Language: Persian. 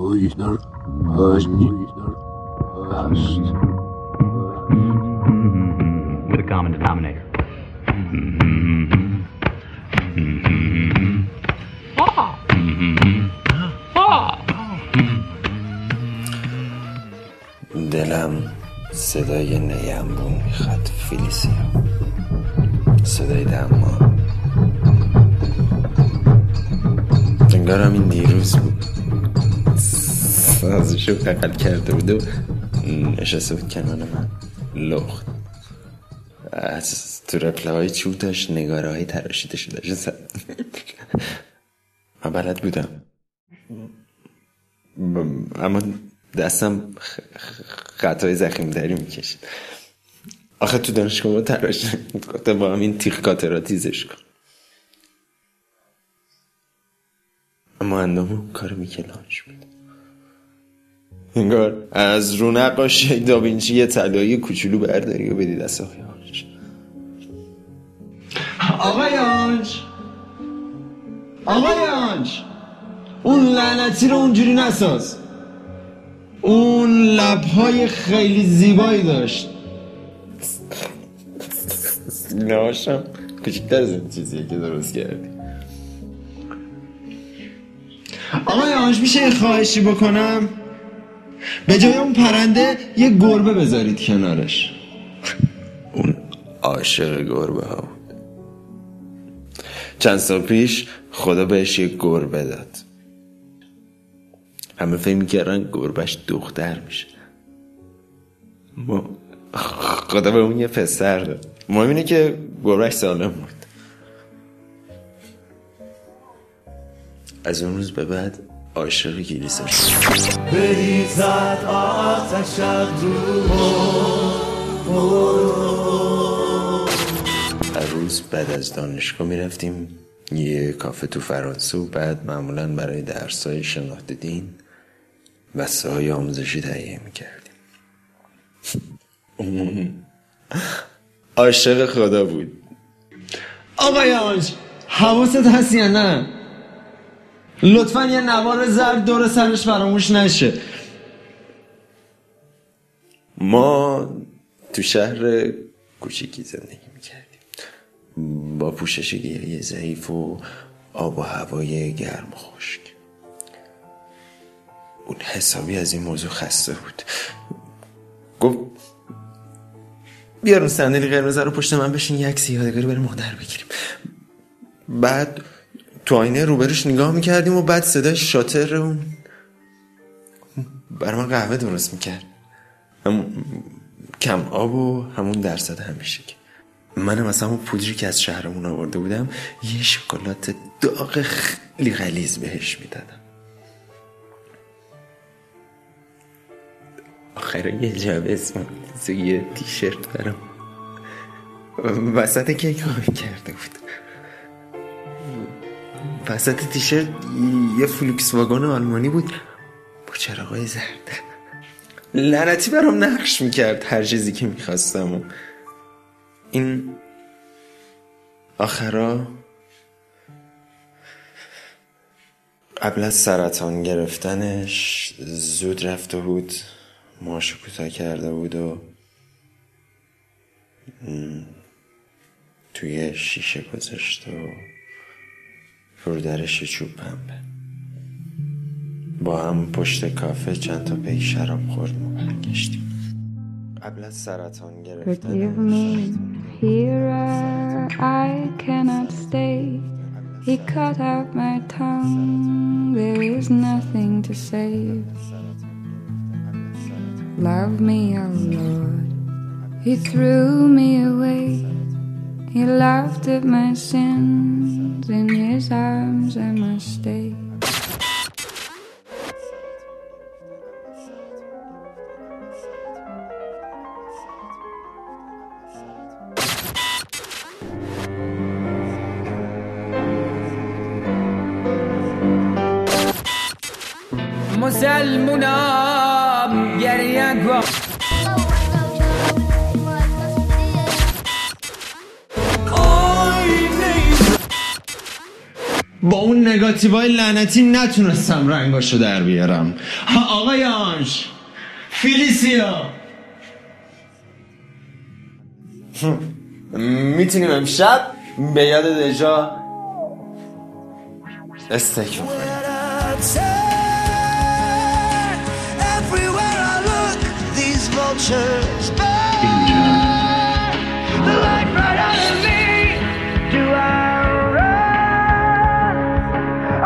Poisoner, past. with a common denominator. دلم صدای نیمبون می‌خواد فیلیسیا صدای انگارم این دیروز بود. سازشو بغل کرده بود و نشسته بود کنار من. لخت. از تو رپله های چوبش نگاره های تراشیده شده زد من بلد بودم. اما دستم خطای زخیم داری می‌کشید. آخه تو دانشگاه ما تراش گفتم با همین تیغ کاترا تیزش کن. اما اندامو کار میکلانش بود. انگار از رو نقاشی داوینچی یه طلایی کوچولو برداری و بدی دست آقایانش آقایانج آقایانج اون لعنتی رو اونجوری نساز. اون لبهای خیلی زیبایی داشت. سینه‌هاشم کوچکتر از این چیزیه که درست کردی. آقای آنج میشه خواهشی بکنم؟ به جای اون پرنده یه گربه بذارید کنارش. اون عاشق گربه ها. بود چند سال پیش خدا بهش یه گربه داد. همه فکر می‌کردن گربهش دختر میشه. ما خدا به اون یه پسر داد. مهم اینه که گربهش سالم بود. از اون روز به بعد عاشق شد. بریزد آتش هر روز بعد از دانشگاه می‌رفتیم. یه کافه تو فرانسه و بعد معمولا برای درس های شناخت دین بسته های آموزشی تهیه می‌کردیم. عاشق خدا بود. آقای آنج حواست هست یا نه؟ لطفا یه نوار زرد دور سرش فراموش نشه. ما تو شهر کوچیکی زندگی می‌کردیم. با پوشش گیاهی ضعیف و آب و هوای گرم خشک. اون حسابی از این موضوع خسته بود. گفت بیار اون صندلی قرمز رو پشت من بشین یک عکس یادگاری برای مادر بگیریم. بعد تو آینه روبروش نگاه می‌کردیم و بعد صدای شاتر اون برای من قهوه درست می‌کرد. همون کم آب و همون درصد همیشه منم از همون پودری که از شهرمون آورده بودم یه شکلات داغ خیلی غلیظ بهش می‌دادم. آخر یه جعبه اسم یه تیشرت برام وسط کیک کرده بود. وسط تیشرت یه فلوکس واگن آلمانی بود. با چراغای زرد. لعنتی برام نقش می‌کرد هر چیزی که می‌خواستم. این آخرا قبل از سرطان گرفتنش زود رفته بود موهاشو کوتاه کرده بود و توی شیشه گذاشت و رو درش یه چوب پنبه با هم پشت کافه چند تا پی شراب خوردیم و برگشتیم قبل از سرطان me, here I cannot stay. He cut out my tongue, there is nothing to save. Love me, oh Lord. He threw me away. He laughed at my sins. In his arms I must stay. مسلمونم گریه کن با اون نگاتیوهای لعنتی نتونستم رنگاشو در بیارم. ها آقای آنش فیلیسیا. می‌تونیم امشب به یاد دجا استیک بخوریم